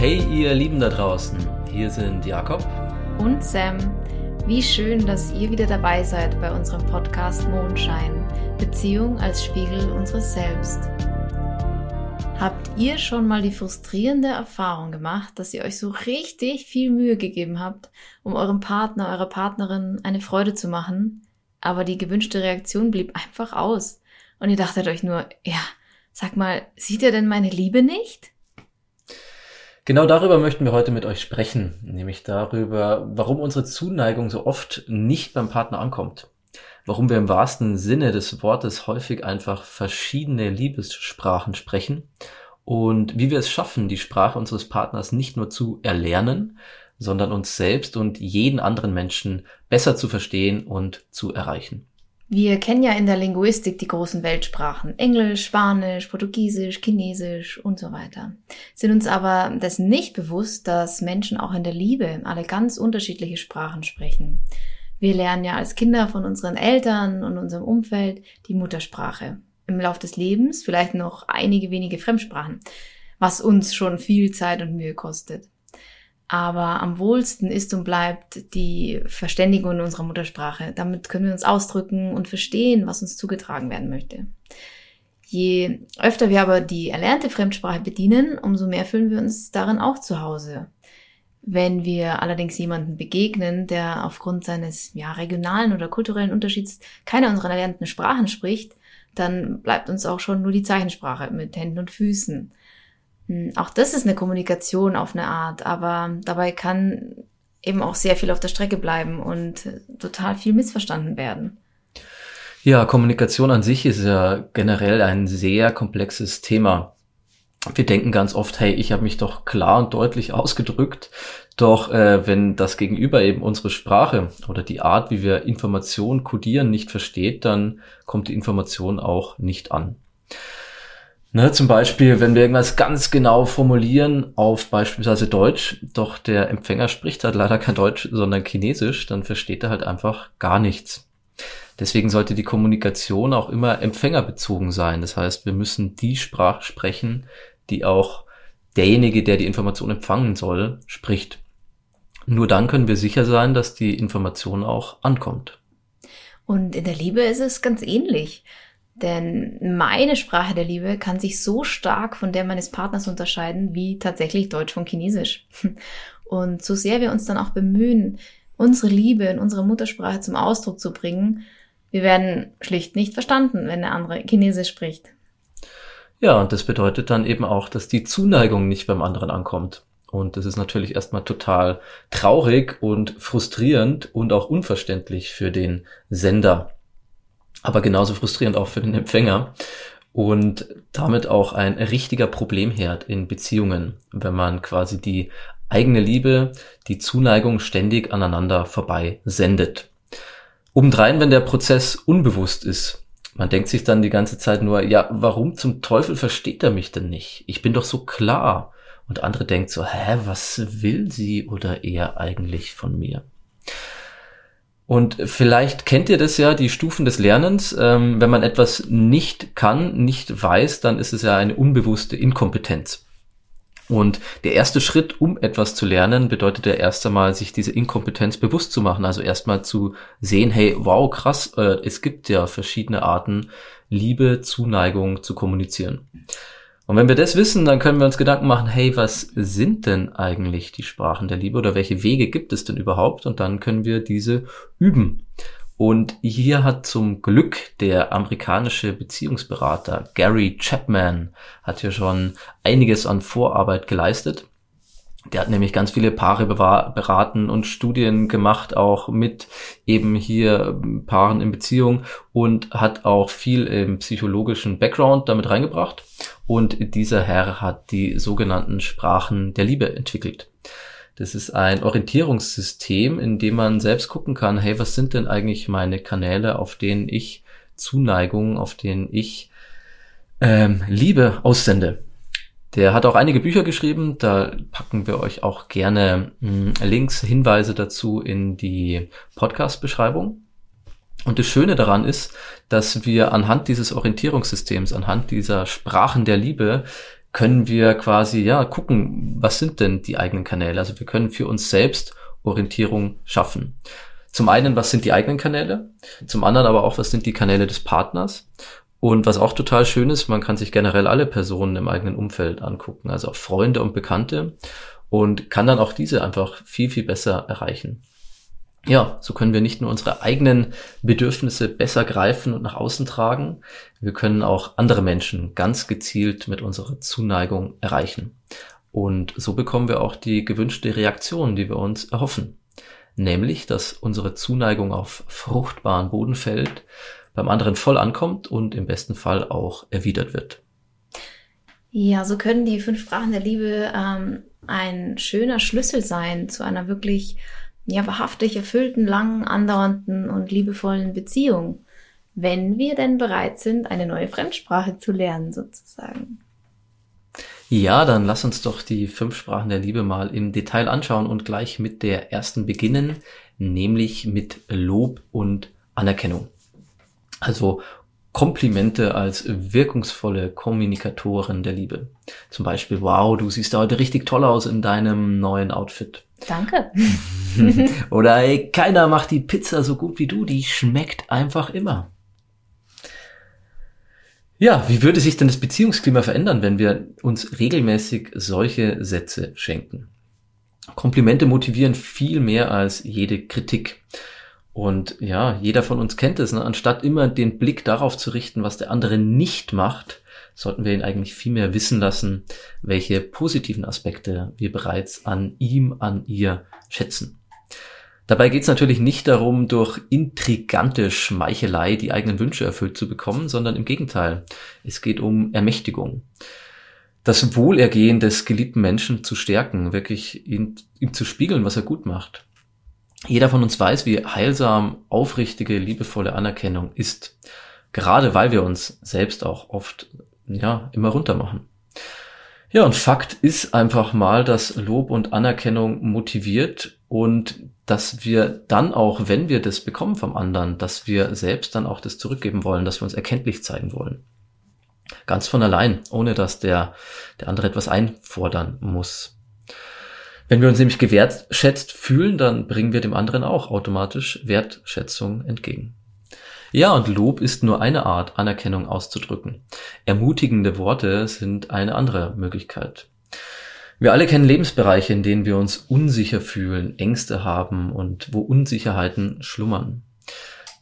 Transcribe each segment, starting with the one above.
Hey ihr Lieben da draußen, hier sind Jakob und Sam. Wie schön, dass ihr wieder dabei seid bei unserem Podcast Mondschein, Beziehung als Spiegel unseres Selbst. Habt ihr schon mal die frustrierende Erfahrung gemacht, dass ihr euch so richtig viel Mühe gegeben habt, um eurem Partner, eurer Partnerin eine Freude zu machen, aber die gewünschte Reaktion blieb einfach aus und ihr dachtet euch nur, ja, sag mal, sieht er denn meine Liebe nicht? Genau darüber möchten wir heute mit euch sprechen, nämlich darüber, warum unsere Zuneigung so oft nicht beim Partner ankommt. Warum wir im wahrsten Sinne des Wortes häufig einfach verschiedene Liebessprachen sprechen und wie wir es schaffen, die Sprache unseres Partners nicht nur zu erlernen, sondern uns selbst und jeden anderen Menschen besser zu verstehen und zu erreichen. Wir kennen ja in der Linguistik die großen Weltsprachen Englisch, Spanisch, Portugiesisch, Chinesisch und so weiter. Sind uns aber dessen nicht bewusst, dass Menschen auch in der Liebe alle ganz unterschiedliche Sprachen sprechen. Wir lernen ja als Kinder von unseren Eltern und unserem Umfeld die Muttersprache. Im Lauf des Lebens vielleicht noch einige wenige Fremdsprachen, was uns schon viel Zeit und Mühe kostet. Aber am wohlsten ist und bleibt die Verständigung in unserer Muttersprache. Damit können wir uns ausdrücken und verstehen, was uns zugetragen werden möchte. Je öfter wir aber die erlernte Fremdsprache bedienen, umso mehr fühlen wir uns darin auch zu Hause. Wenn wir allerdings jemanden begegnen, der aufgrund seines ja, regionalen oder kulturellen Unterschieds keine unserer erlernten Sprachen spricht, dann bleibt uns auch schon nur die Zeichensprache mit Händen und Füßen. Hm, auch das ist eine Kommunikation auf eine Art, aber dabei kann eben auch sehr viel auf der Strecke bleiben und total viel missverstanden werden. Ja, Kommunikation an sich ist ja generell ein sehr komplexes Thema. Wir denken ganz oft, hey, ich habe mich doch klar und deutlich ausgedrückt. Doch äh, wenn das Gegenüber eben unsere Sprache oder die Art, wie wir Informationen kodieren, nicht versteht, dann kommt die Information auch nicht an. Ne, zum Beispiel, wenn wir irgendwas ganz genau formulieren auf beispielsweise Deutsch, doch der Empfänger spricht halt leider kein Deutsch, sondern Chinesisch, dann versteht er halt einfach gar nichts. Deswegen sollte die Kommunikation auch immer empfängerbezogen sein. Das heißt, wir müssen die Sprache sprechen, die auch derjenige, der die Information empfangen soll, spricht. Nur dann können wir sicher sein, dass die Information auch ankommt. Und in der Liebe ist es ganz ähnlich. Denn meine Sprache der Liebe kann sich so stark von der meines Partners unterscheiden, wie tatsächlich Deutsch von Chinesisch. Und so sehr wir uns dann auch bemühen, unsere Liebe in unserer Muttersprache zum Ausdruck zu bringen, wir werden schlicht nicht verstanden, wenn der andere Chinesisch spricht. Ja, und das bedeutet dann eben auch, dass die Zuneigung nicht beim anderen ankommt. Und das ist natürlich erstmal total traurig und frustrierend und auch unverständlich für den Sender aber genauso frustrierend auch für den Empfänger und damit auch ein richtiger Problemherd in Beziehungen, wenn man quasi die eigene Liebe, die Zuneigung ständig aneinander vorbei sendet. Obendrein, wenn der Prozess unbewusst ist, man denkt sich dann die ganze Zeit nur, ja, warum zum Teufel versteht er mich denn nicht? Ich bin doch so klar. Und andere denkt so, hä, was will sie oder er eigentlich von mir? Und vielleicht kennt ihr das ja, die Stufen des Lernens. Ähm, wenn man etwas nicht kann, nicht weiß, dann ist es ja eine unbewusste Inkompetenz. Und der erste Schritt, um etwas zu lernen, bedeutet ja erst einmal, sich diese Inkompetenz bewusst zu machen. Also erstmal zu sehen, hey, wow, krass, äh, es gibt ja verschiedene Arten, Liebe, Zuneigung zu kommunizieren. Und wenn wir das wissen, dann können wir uns Gedanken machen, hey, was sind denn eigentlich die Sprachen der Liebe oder welche Wege gibt es denn überhaupt? Und dann können wir diese üben. Und hier hat zum Glück der amerikanische Beziehungsberater Gary Chapman hat hier schon einiges an Vorarbeit geleistet. Der hat nämlich ganz viele Paare beraten und Studien gemacht, auch mit eben hier Paaren in Beziehung und hat auch viel im psychologischen Background damit reingebracht. Und dieser Herr hat die sogenannten Sprachen der Liebe entwickelt. Das ist ein Orientierungssystem, in dem man selbst gucken kann, hey, was sind denn eigentlich meine Kanäle, auf denen ich Zuneigung, auf denen ich ähm, Liebe aussende. Der hat auch einige Bücher geschrieben, da packen wir euch auch gerne mh, hm, Links, Hinweise dazu in die Podcast-Beschreibung. Und das Schöne daran ist, dass wir anhand dieses Orientierungssystems, anhand dieser Sprachen der Liebe können wir quasi, ja, gucken, was sind denn die eigenen Kanäle? Also wir können für uns selbst Orientierung schaffen. Zum einen, was sind die eigenen Kanäle? Zum anderen aber auch, was sind die Kanäle des Partners? Und was auch total schön ist, man kann sich generell alle Personen im eigenen Umfeld angucken, also auch Freunde und Bekannte und kann dann auch diese einfach viel, viel besser erreichen. Ja, so können wir nicht nur unsere eigenen Bedürfnisse besser greifen und nach außen tragen, wir können auch andere Menschen ganz gezielt mit unserer Zuneigung erreichen. Und so bekommen wir auch die gewünschte Reaktion, die wir uns erhoffen. Nämlich, dass unsere Zuneigung auf fruchtbaren Boden fällt, beim anderen voll ankommt und im besten Fall auch erwidert wird. Ja, so können die fünf Sprachen der Liebe ähm, ein schöner Schlüssel sein zu einer wirklich ja wahrhaftig erfüllten, langen, andauernden und liebevollen Beziehung, wenn wir denn bereit sind, eine neue Fremdsprache zu lernen, sozusagen. Ja, dann lass uns doch die fünf Sprachen der Liebe mal im Detail anschauen und gleich mit der ersten beginnen, nämlich mit Lob und Anerkennung. Also Komplimente als wirkungsvolle Kommunikatoren der Liebe. Zum Beispiel, wow, du siehst heute richtig toll aus in deinem neuen Outfit. Danke. Oder ey, keiner macht die Pizza so gut wie du, die schmeckt einfach immer. Ja, wie würde sich denn das Beziehungsklima verändern, wenn wir uns regelmäßig solche Sätze schenken? Komplimente motivieren viel mehr als jede Kritik. Und ja, jeder von uns kennt es. Ne? Anstatt immer den Blick darauf zu richten, was der andere nicht macht, sollten wir ihn eigentlich viel mehr wissen lassen, welche positiven Aspekte wir bereits an ihm, an ihr schätzen. Dabei geht es natürlich nicht darum, durch intrigante Schmeichelei die eigenen Wünsche erfüllt zu bekommen, sondern im Gegenteil. Es geht um Ermächtigung. Das Wohlergehen des geliebten Menschen zu stärken, wirklich ihm, ihm zu spiegeln, was er gut macht. Jeder von uns weiß, wie heilsam aufrichtige, liebevolle Anerkennung ist. Gerade weil wir uns selbst auch oft, ja, immer runter machen. Ja, und Fakt ist einfach mal, dass Lob und Anerkennung motiviert und dass wir dann auch, wenn wir das bekommen vom anderen, dass wir selbst dann auch das zurückgeben wollen, dass wir uns erkenntlich zeigen wollen. Ganz von allein, ohne dass der, der andere etwas einfordern muss. Wenn wir uns nämlich gewertschätzt fühlen, dann bringen wir dem anderen auch automatisch Wertschätzung entgegen. Ja, und Lob ist nur eine Art, Anerkennung auszudrücken. Ermutigende Worte sind eine andere Möglichkeit. Wir alle kennen Lebensbereiche, in denen wir uns unsicher fühlen, Ängste haben und wo Unsicherheiten schlummern.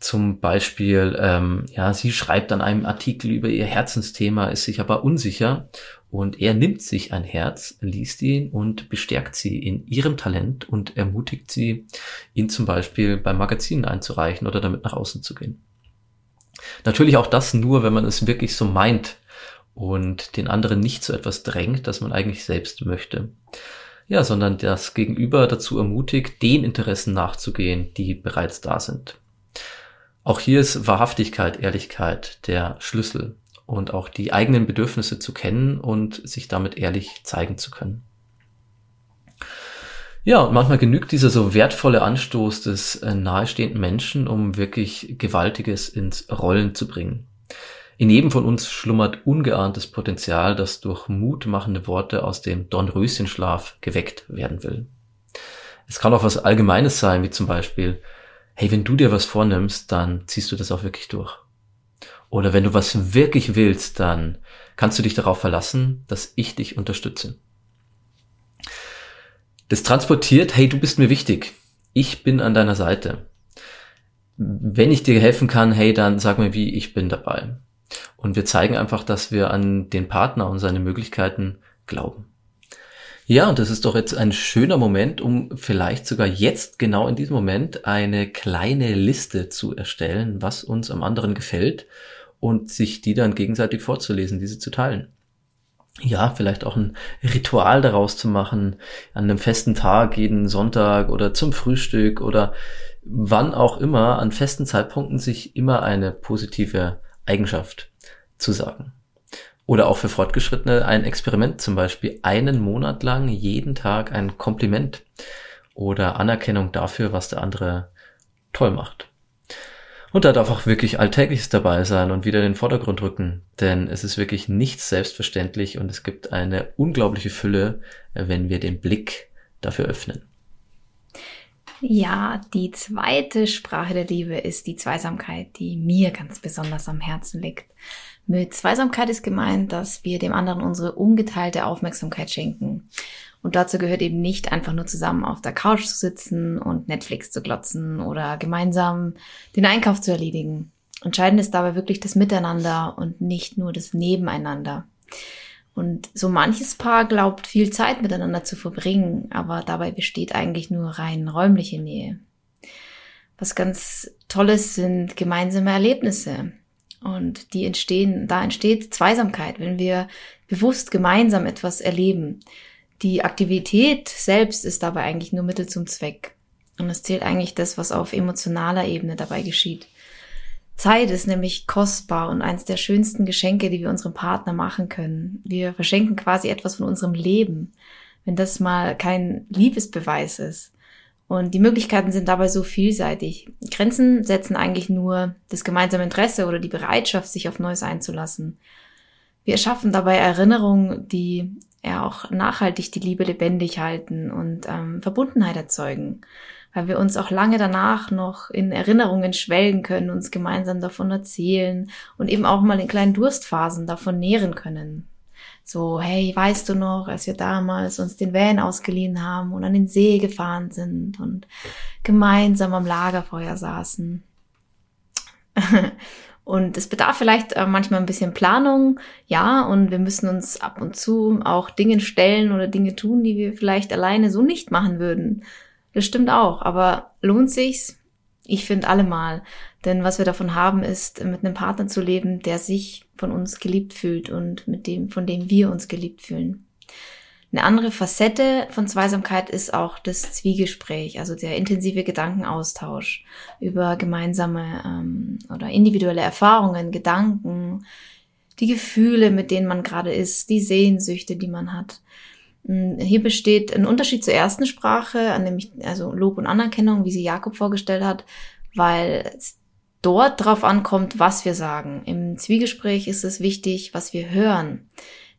Zum Beispiel, ähm, ja, sie schreibt an einem Artikel über ihr Herzensthema, ist sich aber unsicher und er nimmt sich ein Herz, liest ihn und bestärkt sie in ihrem Talent und ermutigt sie, ihn zum Beispiel beim Magazin einzureichen oder damit nach außen zu gehen. Natürlich auch das nur, wenn man es wirklich so meint und den anderen nicht zu etwas drängt, das man eigentlich selbst möchte. Ja, sondern das Gegenüber dazu ermutigt, den Interessen nachzugehen, die bereits da sind. Auch hier ist Wahrhaftigkeit, Ehrlichkeit der Schlüssel und auch die eigenen Bedürfnisse zu kennen und sich damit ehrlich zeigen zu können. Ja, und manchmal genügt dieser so wertvolle Anstoß des äh, nahestehenden Menschen, um wirklich Gewaltiges ins Rollen zu bringen. In jedem von uns schlummert ungeahntes Potenzial, das durch mutmachende Worte aus dem Dornröschenschlaf geweckt werden will. Es kann auch was Allgemeines sein, wie zum Beispiel, hey, wenn du dir was vornimmst, dann ziehst du das auch wirklich durch. Oder wenn du was wirklich willst, dann kannst du dich darauf verlassen, dass ich dich unterstütze. Das transportiert, hey, du bist mir wichtig. Ich bin an deiner Seite. Wenn ich dir helfen kann, hey, dann sag mir wie, ich bin dabei. Und wir zeigen einfach, dass wir an den Partner und seine Möglichkeiten glauben. Ja, und das ist doch jetzt ein schöner Moment, um vielleicht sogar jetzt genau in diesem Moment eine kleine Liste zu erstellen, was uns am anderen gefällt und sich die dann gegenseitig vorzulesen, diese zu teilen. Ja, vielleicht auch ein Ritual daraus zu machen, an einem festen Tag, jeden Sonntag oder zum Frühstück oder wann auch immer, an festen Zeitpunkten sich immer eine positive Eigenschaft zu sagen. Oder auch für Fortgeschrittene ein Experiment zum Beispiel, einen Monat lang jeden Tag ein Kompliment oder Anerkennung dafür, was der andere toll macht. Und da darf auch wirklich Alltägliches dabei sein und wieder in den Vordergrund rücken. Denn es ist wirklich nicht selbstverständlich und es gibt eine unglaubliche Fülle, wenn wir den Blick dafür öffnen. Ja, die zweite Sprache der Liebe ist die Zweisamkeit, die mir ganz besonders am Herzen liegt. Mit Zweisamkeit ist gemeint, dass wir dem anderen unsere ungeteilte Aufmerksamkeit schenken. Und dazu gehört eben nicht einfach nur zusammen auf der Couch zu sitzen und Netflix zu glotzen oder gemeinsam den Einkauf zu erledigen. Entscheidend ist dabei wirklich das Miteinander und nicht nur das Nebeneinander. Und so manches Paar glaubt, viel Zeit miteinander zu verbringen, aber dabei besteht eigentlich nur rein räumliche Nähe. Was ganz Tolles sind gemeinsame Erlebnisse. Und die entstehen, da entsteht Zweisamkeit, wenn wir bewusst gemeinsam etwas erleben. Die Aktivität selbst ist dabei eigentlich nur Mittel zum Zweck. Und es zählt eigentlich das, was auf emotionaler Ebene dabei geschieht. Zeit ist nämlich kostbar und eines der schönsten Geschenke, die wir unserem Partner machen können. Wir verschenken quasi etwas von unserem Leben, wenn das mal kein Liebesbeweis ist. Und die Möglichkeiten sind dabei so vielseitig. Grenzen setzen eigentlich nur das gemeinsame Interesse oder die Bereitschaft, sich auf Neues einzulassen. Wir erschaffen dabei Erinnerungen, die ja auch nachhaltig die Liebe lebendig halten und ähm, Verbundenheit erzeugen weil wir uns auch lange danach noch in Erinnerungen schwelgen können, uns gemeinsam davon erzählen und eben auch mal in kleinen Durstphasen davon nähren können. So, hey, weißt du noch, als wir damals uns den Van ausgeliehen haben und an den See gefahren sind und gemeinsam am Lagerfeuer saßen. und es bedarf vielleicht äh, manchmal ein bisschen Planung, ja, und wir müssen uns ab und zu auch Dinge stellen oder Dinge tun, die wir vielleicht alleine so nicht machen würden. Das stimmt auch, aber lohnt sich's? Ich finde allemal. Denn was wir davon haben, ist, mit einem Partner zu leben, der sich von uns geliebt fühlt und mit dem, von dem wir uns geliebt fühlen. Eine andere Facette von Zweisamkeit ist auch das Zwiegespräch, also der intensive Gedankenaustausch über gemeinsame ähm, oder individuelle Erfahrungen, Gedanken, die Gefühle, mit denen man gerade ist, die Sehnsüchte, die man hat. Hm, hier besteht ein Unterschied zur ersten Sprache, nämlich also Lob und Anerkennung, wie sie Jakob vorgestellt hat, weil dort drauf ankommt, was wir sagen. Im Zwiegespräch ist es wichtig, was wir hören.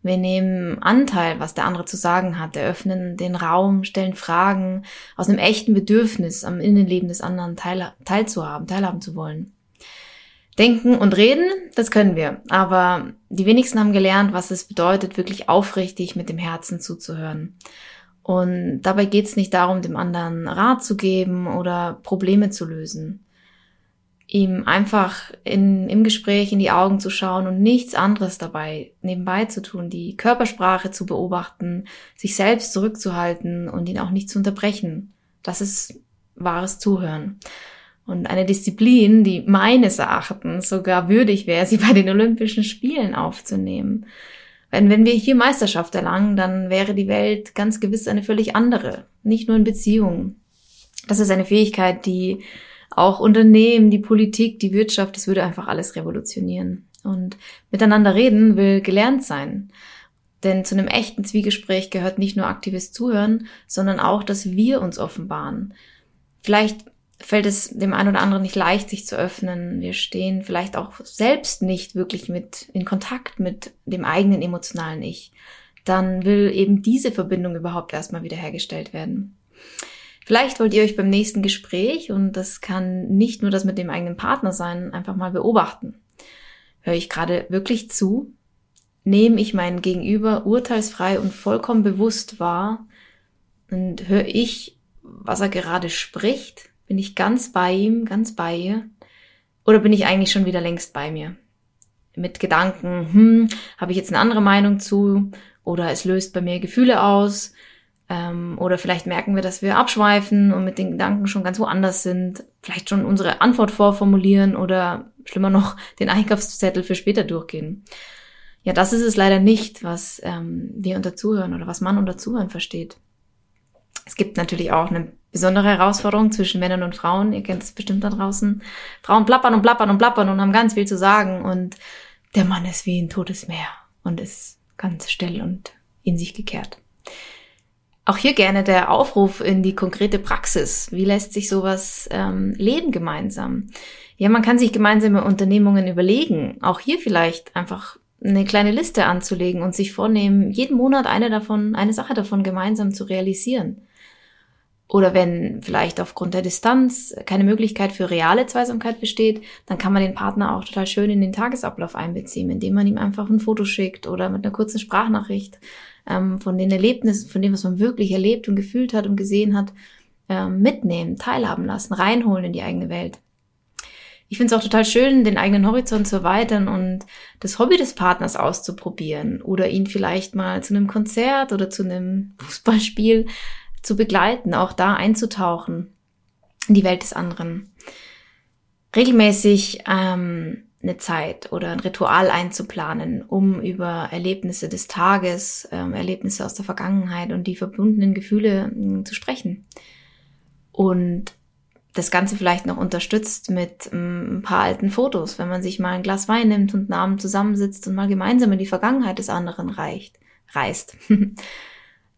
Wir nehmen Anteil, was der andere zu sagen hat, eröffnen den Raum, stellen Fragen aus einem echten Bedürfnis, am Innenleben des anderen teil, teilzuhaben, teilhaben zu wollen. Denken und reden, das können wir. Aber die wenigsten haben gelernt, was es bedeutet, wirklich aufrichtig mit dem Herzen zuzuhören. Und dabei geht es nicht darum, dem anderen Rat zu geben oder Probleme zu lösen. Ihm einfach in, im Gespräch in die Augen zu schauen und nichts anderes dabei nebenbei zu tun, die Körpersprache zu beobachten, sich selbst zurückzuhalten und ihn auch nicht zu unterbrechen. Das ist wahres Zuhören und eine Disziplin, die meines Erachtens sogar würdig wäre, sie bei den Olympischen Spielen aufzunehmen. Wenn, wenn wir hier Meisterschaft erlangen, dann wäre die Welt ganz gewiss eine völlig andere, nicht nur in Beziehungen. Das ist eine Fähigkeit, die auch Unternehmen, die Politik, die Wirtschaft, das würde einfach alles revolutionieren. Und miteinander reden will gelernt sein. Denn zu einem echten Zwiegespräch gehört nicht nur aktives Zuhören, sondern auch, dass wir uns offenbaren. Vielleicht fällt es dem einen oder anderen nicht leicht, sich zu öffnen. Wir stehen vielleicht auch selbst nicht wirklich mit in Kontakt mit dem eigenen emotionalen Ich. Dann will eben diese Verbindung überhaupt erstmal wiederhergestellt werden. Vielleicht wollt ihr euch beim nächsten Gespräch, und das kann nicht nur das mit dem eigenen Partner sein, einfach mal beobachten. Höre ich gerade wirklich zu? Nehme ich meinen Gegenüber urteilsfrei und vollkommen bewusst wahr? Und höre ich, was er gerade spricht? Bin ich ganz bei ihm, ganz bei ihr? Oder bin ich eigentlich schon wieder längst bei mir? Mit Gedanken, hm, habe ich jetzt eine andere Meinung zu? Oder es löst bei mir Gefühle aus? Ähm, oder vielleicht merken wir, dass wir abschweifen und mit den Gedanken schon ganz woanders sind. Vielleicht schon unsere Antwort vorformulieren oder schlimmer noch den Einkaufszettel für später durchgehen. Ja, das ist es leider nicht, was ähm, wir unter Zuhören oder was man unter Zuhören versteht. Es gibt natürlich auch eine besondere Herausforderung zwischen Männern und Frauen. Ihr kennt es bestimmt da draußen. Frauen plappern und plappern und plappern und haben ganz viel zu sagen und der Mann ist wie ein totes Meer und ist ganz still und in sich gekehrt. Auch hier gerne der Aufruf in die konkrete Praxis. Wie lässt sich sowas ähm, leben gemeinsam? Ja, man kann sich gemeinsame Unternehmungen überlegen. Auch hier vielleicht einfach eine kleine Liste anzulegen und sich vornehmen, jeden Monat eine davon, eine Sache davon gemeinsam zu realisieren. Oder wenn vielleicht aufgrund der Distanz keine Möglichkeit für reale Zweisamkeit besteht, dann kann man den Partner auch total schön in den Tagesablauf einbeziehen, indem man ihm einfach ein Foto schickt oder mit einer kurzen Sprachnachricht ähm, von den Erlebnissen, von dem, was man wirklich erlebt und gefühlt hat und gesehen hat, ähm, mitnehmen, teilhaben lassen, reinholen in die eigene Welt. Ich finde es auch total schön, den eigenen Horizont zu erweitern und das Hobby des Partners auszuprobieren oder ihn vielleicht mal zu einem Konzert oder zu einem Fußballspiel zu begleiten, auch da einzutauchen in die Welt des anderen. Regelmäßig ähm, eine Zeit oder ein Ritual einzuplanen, um über Erlebnisse des Tages, ähm, Erlebnisse aus der Vergangenheit und die verbundenen Gefühle äh, zu sprechen. Und das Ganze vielleicht noch unterstützt mit ähm, ein paar alten Fotos, wenn man sich mal ein Glas Wein nimmt und einen Abend zusammensitzt und mal gemeinsam in die Vergangenheit des anderen reicht, reist.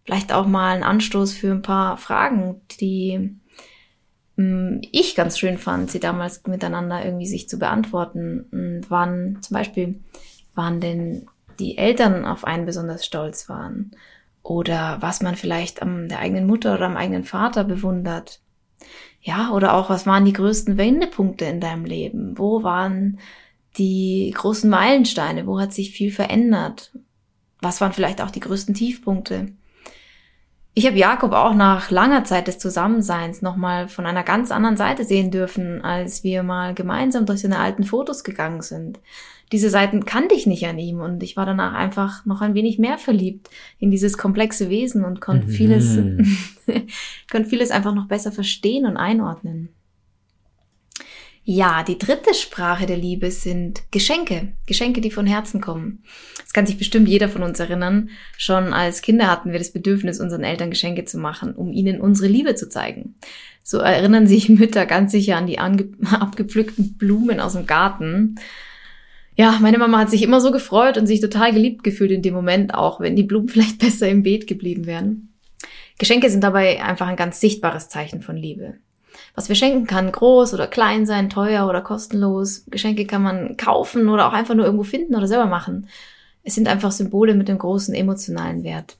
vielleicht auch mal ein Anstoß für ein paar Fragen, die ähm, ich ganz schön fand, sie damals miteinander irgendwie sich zu beantworten. Und wann zum Beispiel, wann denn die Eltern auf einen besonders stolz waren oder was man vielleicht am der eigenen Mutter oder am eigenen Vater bewundert. Ja, oder auch, was waren die größten Wendepunkte in deinem Leben? Wo waren die großen Meilensteine? Wo hat sich viel verändert? Was waren vielleicht auch die größten Tiefpunkte? Ich habe Jakob auch nach langer Zeit des Zusammenseins nochmal von einer ganz anderen Seite sehen dürfen, als wir mal gemeinsam durch seine alten Fotos gegangen sind. Diese Seiten kannte ich nicht an ihm und ich war danach einfach noch ein wenig mehr verliebt in dieses komplexe Wesen und konnte mhm. vieles, konnte vieles einfach noch besser verstehen und einordnen. Ja, die dritte Sprache der Liebe sind Geschenke. Geschenke, die von Herzen kommen. Das kann sich bestimmt jeder von uns erinnern. Schon als Kinder hatten wir das Bedürfnis, unseren Eltern Geschenke zu machen, um ihnen unsere Liebe zu zeigen. So erinnern sich Mütter ganz sicher an die abgepflückten Blumen aus dem Garten. Ja, meine Mama hat sich immer so gefreut und sich total geliebt gefühlt in dem Moment, auch wenn die Blumen vielleicht besser im Beet geblieben wären. Geschenke sind dabei einfach ein ganz sichtbares Zeichen von Liebe was wir schenken kann, groß oder klein sein, teuer oder kostenlos. Geschenke kann man kaufen oder auch einfach nur irgendwo finden oder selber machen. Es sind einfach Symbole mit dem großen emotionalen Wert.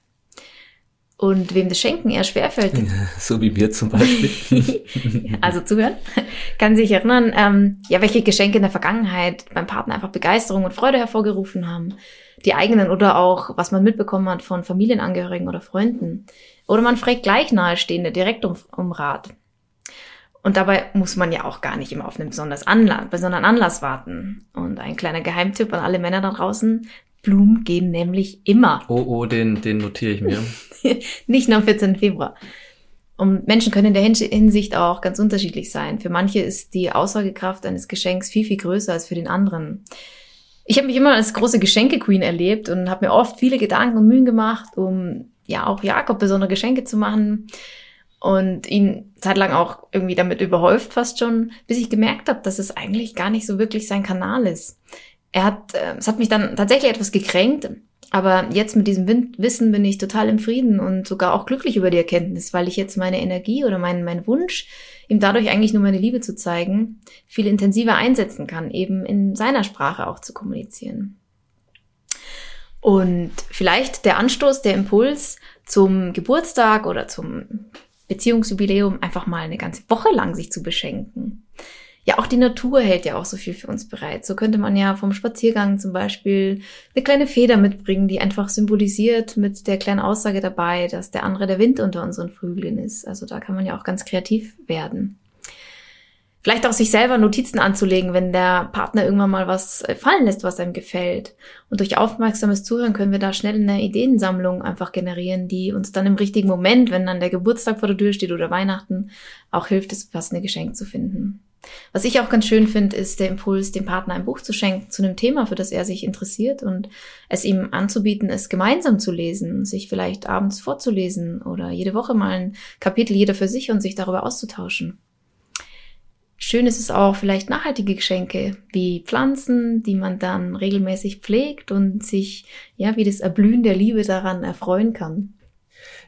Und wem das Schenken eher schwerfällt. So wie mir zum Beispiel. also zuhören. Kann sich erinnern, ähm, ja, welche Geschenke in der Vergangenheit beim Partner einfach Begeisterung und Freude hervorgerufen haben. Die eigenen oder auch, was man mitbekommen hat von Familienangehörigen oder Freunden. Oder man fragt gleich nahestehende direkt um, um Rat. Und dabei muss man ja auch gar nicht immer auf einen besonders Anlass, besonderen Anlass warten. Und ein kleiner Geheimtipp an alle Männer da draußen. Blumen gehen nämlich immer. Oh, oh, den, den notiere ich mir. nicht nur am 14. Februar. Und Menschen können in der Hinsicht auch ganz unterschiedlich sein. Für manche ist die Aussagekraft eines Geschenks viel, viel größer als für den anderen. Ich habe mich immer als große Geschenke-Queen erlebt und habe mir oft viele Gedanken und Mühen gemacht, um ja auch Jakob besondere Geschenke zu machen und ihn zeitlang auch irgendwie damit überhäuft fast schon, bis ich gemerkt habe, dass es eigentlich gar nicht so wirklich sein Kanal ist. Er hat, äh, es hat mich dann tatsächlich etwas gekränkt, aber jetzt mit diesem Wissen bin ich total im Frieden und sogar auch glücklich über die Erkenntnis, weil ich jetzt meine Energie oder meinen mein Wunsch, ihm dadurch eigentlich nur meine Liebe zu zeigen, viel intensiver einsetzen kann, eben in seiner Sprache auch zu kommunizieren. Und vielleicht der Anstoß, der Impuls zum Geburtstag oder zum Beziehungsjubiläum einfach mal eine ganze Woche lang sich zu beschenken. Ja, auch die Natur hält ja auch so viel für uns bereit. So könnte man ja vom Spaziergang zum Beispiel eine kleine Feder mitbringen, die einfach symbolisiert mit der kleinen Aussage dabei, dass der andere der Wind unter unseren Flügeln ist. Also da kann man ja auch ganz kreativ werden. Vielleicht auch sich selber Notizen anzulegen, wenn der Partner irgendwann mal was äh, fallen lässt, was einem gefällt. Und durch aufmerksames Zuhören können wir da schnell eine Ideensammlung einfach generieren, die uns dann im richtigen Moment, wenn dann der Geburtstag vor der Tür steht oder Weihnachten, auch hilft, das passende Geschenk zu finden. Was ich auch ganz schön finde, ist der Impuls, dem Partner ein Buch zu schenken zu einem Thema, für das er sich interessiert und es ihm anzubieten, es gemeinsam zu lesen, sich vielleicht abends vorzulesen oder jede Woche mal ein Kapitel jeder für sich und sich darüber auszutauschen. Schön ist es auch vielleicht nachhaltige Geschenke wie Pflanzen, die man dann regelmäßig pflegt und sich ja wie das Erblühen der Liebe daran erfreuen kann.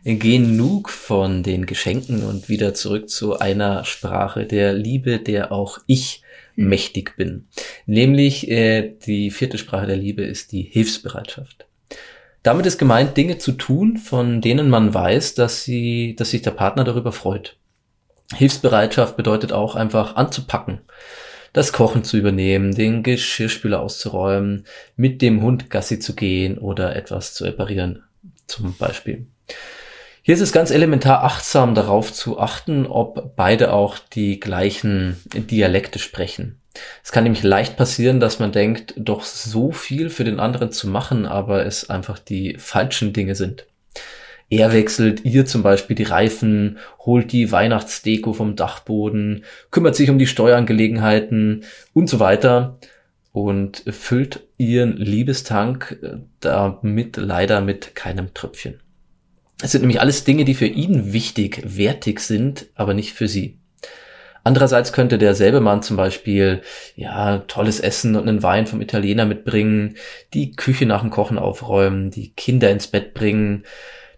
Genug von den Geschenken und wieder zurück zu einer Sprache der Liebe, der auch ich mhm. mächtig bin. Nämlich äh, die vierte Sprache der Liebe ist die Hilfsbereitschaft. Damit ist gemeint, Dinge zu tun, von denen man weiß, dass sie, dass sich der Partner darüber freut. Hilfsbereitschaft bedeutet auch einfach anzupacken, das Kochen zu übernehmen, den Geschirrspüler auszuräumen, mit dem Hund Gassi zu gehen oder etwas zu reparieren, zum Beispiel. Hier ist es ganz elementar achtsam darauf zu achten, ob beide auch die gleichen Dialekte sprechen. Es kann nämlich leicht passieren, dass man denkt, doch so viel für den anderen zu machen, aber es einfach die falschen Dinge sind. Er wechselt ihr zum Beispiel die Reifen, holt die Weihnachtsdeko vom Dachboden, kümmert sich um die Steuerangelegenheiten und so weiter und füllt ihren Liebestank äh, damit leider mit keinem Tröpfchen. Es sind nämlich alles Dinge, die für ihn wichtig, wertig sind, aber nicht für sie. Andererseits könnte derselbe Mann zum Beispiel, ja, tolles Essen und einen Wein vom Italiener mitbringen, die Küche nach dem Kochen aufräumen, die Kinder ins Bett bringen,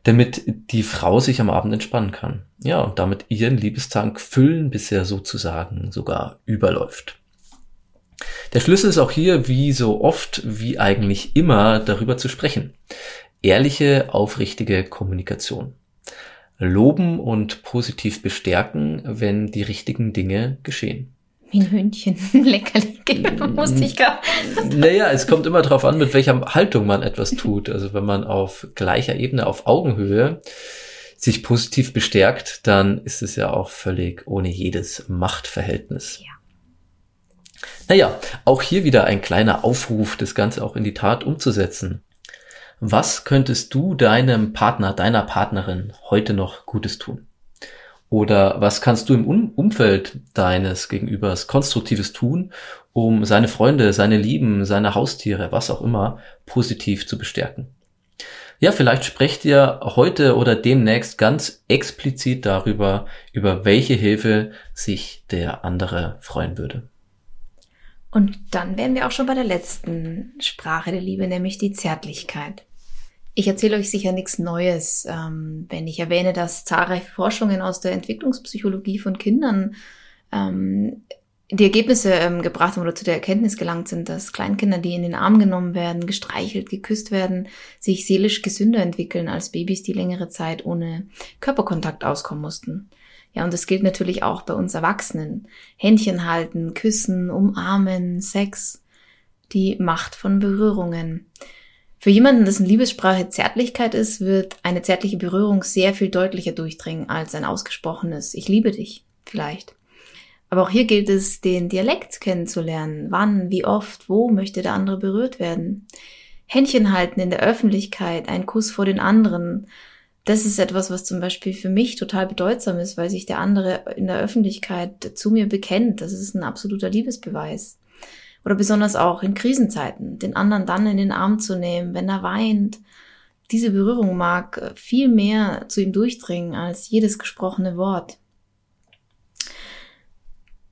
damit die Frau sich am Abend entspannen kann. Ja, und damit ihren Liebestank füllen, bis er sozusagen sogar überläuft. Der Schlüssel ist auch hier, wie so oft, wie eigentlich immer, darüber zu sprechen. Ehrliche, aufrichtige Kommunikation. Loben und positiv bestärken, wenn die richtigen Dinge geschehen. Wie ein Hündchen Leckerli geben, musste ich gar. Naja, es kommt immer darauf an, mit welcher Haltung man etwas tut. Also wenn man auf gleicher Ebene, auf Augenhöhe sich positiv bestärkt, dann ist es ja auch völlig ohne jedes Machtverhältnis. Ja. Naja, auch hier wieder ein kleiner Aufruf, das Ganze auch in die Tat umzusetzen. Was könntest du deinem Partner, deiner Partnerin heute noch Gutes tun? Oder was kannst du im Umfeld deines Gegenübers Konstruktives tun, um seine Freunde, seine Lieben, seine Haustiere, was auch immer, positiv zu bestärken? Ja, vielleicht sprecht ihr heute oder demnächst ganz explizit darüber, über welche Hilfe sich der andere freuen würde. Und dann wären wir auch schon bei der letzten Sprache der Liebe, nämlich die Zärtlichkeit. Ich erzähle euch sicher nichts Neues, ähm, wenn ich erwähne, dass zahlreiche Forschungen aus der Entwicklungspsychologie von Kindern ähm, die Ergebnisse ähm, gebracht haben oder zu der Erkenntnis gelangt sind, dass Kleinkinder, die in den Arm genommen werden, gestreichelt, geküsst werden, sich seelisch gesünder entwickeln als Babys, die längere Zeit ohne Körperkontakt auskommen mussten. Ja, und das gilt natürlich auch bei uns Erwachsenen. Händchen halten, küssen, umarmen, Sex, die Macht von Berührungen. Für jemanden, dessen Liebessprache Zärtlichkeit ist, wird eine zärtliche Berührung sehr viel deutlicher durchdringen als ein ausgesprochenes Ich liebe dich vielleicht. Aber auch hier gilt es, den Dialekt kennenzulernen. Wann, wie oft, wo möchte der andere berührt werden? Händchen halten in der Öffentlichkeit, ein Kuss vor den anderen, das ist etwas, was zum Beispiel für mich total bedeutsam ist, weil sich der andere in der Öffentlichkeit zu mir bekennt. Das ist ein absoluter Liebesbeweis. Oder besonders auch in Krisenzeiten, den anderen dann in den Arm zu nehmen, wenn er weint. Diese Berührung mag viel mehr zu ihm durchdringen als jedes gesprochene Wort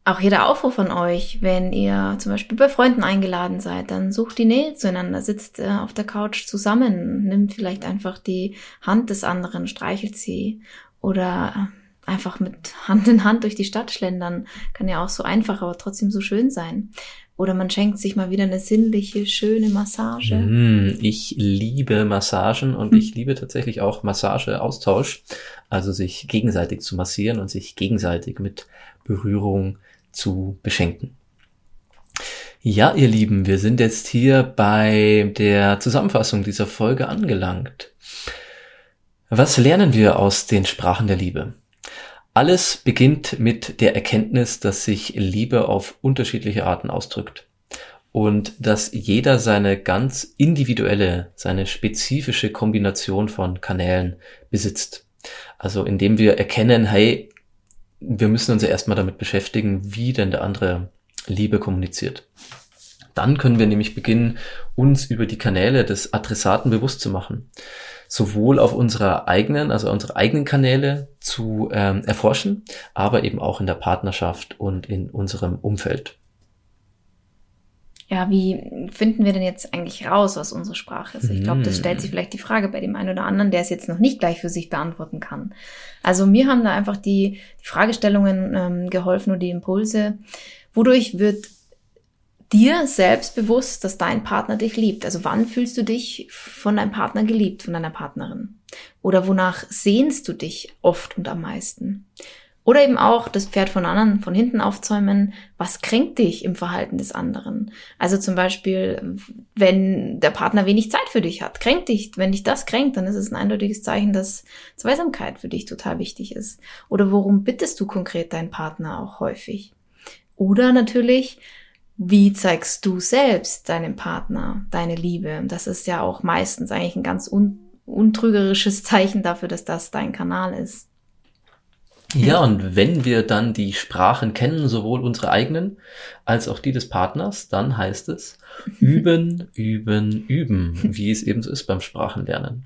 auch jeder Aufruf von euch, wenn ihr zum Beispiel bei Freunden eingeladen seid, dann sucht die Nähe zueinander, sitzt äh, auf der Couch zusammen, nimmt vielleicht einfach die Hand des anderen, streichelt sie oder einfach mit Hand in Hand durch die Stadt schlendern. Kann ja auch so einfach, aber trotzdem so schön sein. Oder man schenkt sich mal wieder eine sinnliche, schöne Massage. Mm, ich liebe Massagen und hm. ich liebe tatsächlich auch Massageaustausch. Also sich gegenseitig zu massieren und sich gegenseitig mit Berührung zu beschenken. Ja, ihr Lieben, wir sind jetzt hier bei der Zusammenfassung dieser Folge angelangt. Was lernen wir aus den Sprachen der Liebe? Alles beginnt mit der Erkenntnis, dass sich Liebe auf unterschiedliche Arten ausdrückt und dass jeder seine ganz individuelle, seine spezifische Kombination von Kanälen besitzt. Also indem wir erkennen, hey, wir müssen uns ja erstmal damit beschäftigen, wie denn der andere Liebe kommuniziert. Dann können wir nämlich beginnen, uns über die Kanäle des Adressaten bewusst zu machen. Sowohl auf unserer eigenen, also unsere eigenen Kanäle zu ähm, erforschen, aber eben auch in der Partnerschaft und in unserem Umfeld ja, wie finden wir denn jetzt eigentlich raus, was unsere Sprache ist? Ich glaube, das stellt sich mm. vielleicht die Frage bei dem einen oder anderen, der es jetzt noch nicht gleich für sich beantworten kann. Also mir haben da einfach die, die Fragestellungen ähm, geholfen und die Impulse. Wodurch wird dir selbst bewusst, dass dein Partner dich liebt. Also wann fühlst du dich von deinem Partner geliebt, von deiner Partnerin? Oder wonach sehnst du dich oft und am meisten? Oder eben auch das Pferd von anderen von hinten aufzäumen. Was kränkt dich im Verhalten des anderen? Also zum Beispiel, wenn der Partner wenig Zeit für dich hat, kränkt dich. Wenn dich das kränkt, dann ist es ein eindeutiges Zeichen, dass Zweisamkeit für dich total wichtig ist. Oder worum bittest du konkret deinen Partner auch häufig? Oder natürlich, wie zeigst du selbst deinem Partner deine Liebe? Das ist ja auch meistens eigentlich ein ganz un untrügerisches Zeichen dafür, dass das dein Kanal ist. Ja, und wenn wir dann die Sprachen kennen, sowohl unsere eigenen als auch die des Partners, dann heißt es üben, üben, üben, wie es eben so ist beim Sprachenlernen.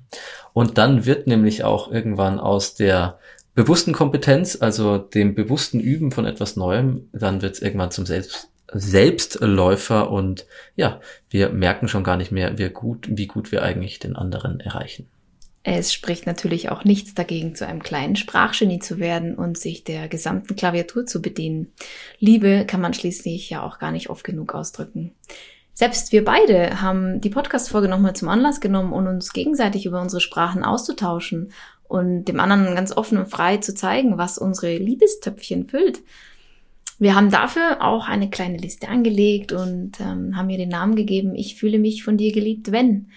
Und dann wird nämlich auch irgendwann aus der bewussten Kompetenz, also dem bewussten Üben von etwas Neuem, dann wird es irgendwann zum Selbst Selbstläufer und ja, wir merken schon gar nicht mehr, wie gut, wie gut wir eigentlich den anderen erreichen. Es spricht natürlich auch nichts dagegen, zu einem kleinen Sprachgenie zu werden und sich der gesamten Klaviatur zu bedienen. Liebe kann man schließlich ja auch gar nicht oft genug ausdrücken. Selbst wir beide haben die Podcast-Folge nochmal zum Anlass genommen, um uns gegenseitig über unsere Sprachen auszutauschen und dem anderen ganz offen und frei zu zeigen, was unsere Liebestöpfchen füllt. Wir haben dafür auch eine kleine Liste angelegt und ähm, haben ihr den Namen gegeben, ich fühle mich von dir geliebt, wenn.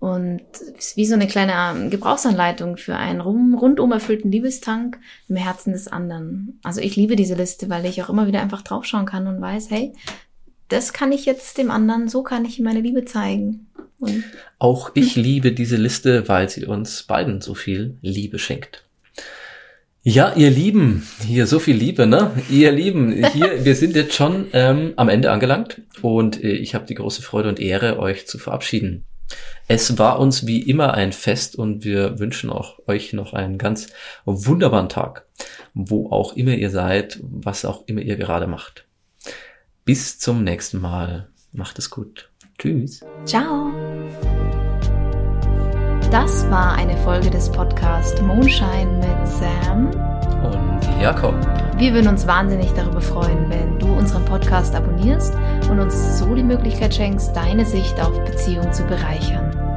Und es ist wie so eine kleine ähm, Gebrauchsanleitung für einen rundum erfüllten Liebestank im Herzen des anderen. Also ich liebe diese Liste, weil ich auch immer wieder einfach draufschauen kann und weiß, hey, das kann ich jetzt dem anderen, so kann ich ihm meine Liebe zeigen. Und auch ich liebe diese Liste, weil sie uns beiden so viel Liebe schenkt. Ja, ihr Lieben, hier so viel Liebe, ne? Ihr Lieben, hier, wir sind jetzt schon ähm, am Ende angelangt und äh, ich habe die große Freude und Ehre, euch zu verabschieden. Es war uns wie immer ein Fest und wir wünschen auch euch noch einen ganz wunderbaren Tag, wo auch immer ihr seid, was auch immer ihr gerade macht. Bis zum nächsten Mal. Macht es gut. Tschüss. Ciao. Das war eine Folge des Podcasts Mondschein mit Sam und Jakob. Wir würden uns wahnsinnig darüber freuen, wenn du unseren Podcast abonnierst und uns so die Möglichkeit schenkst, deine Sicht auf Beziehung zu bereichern.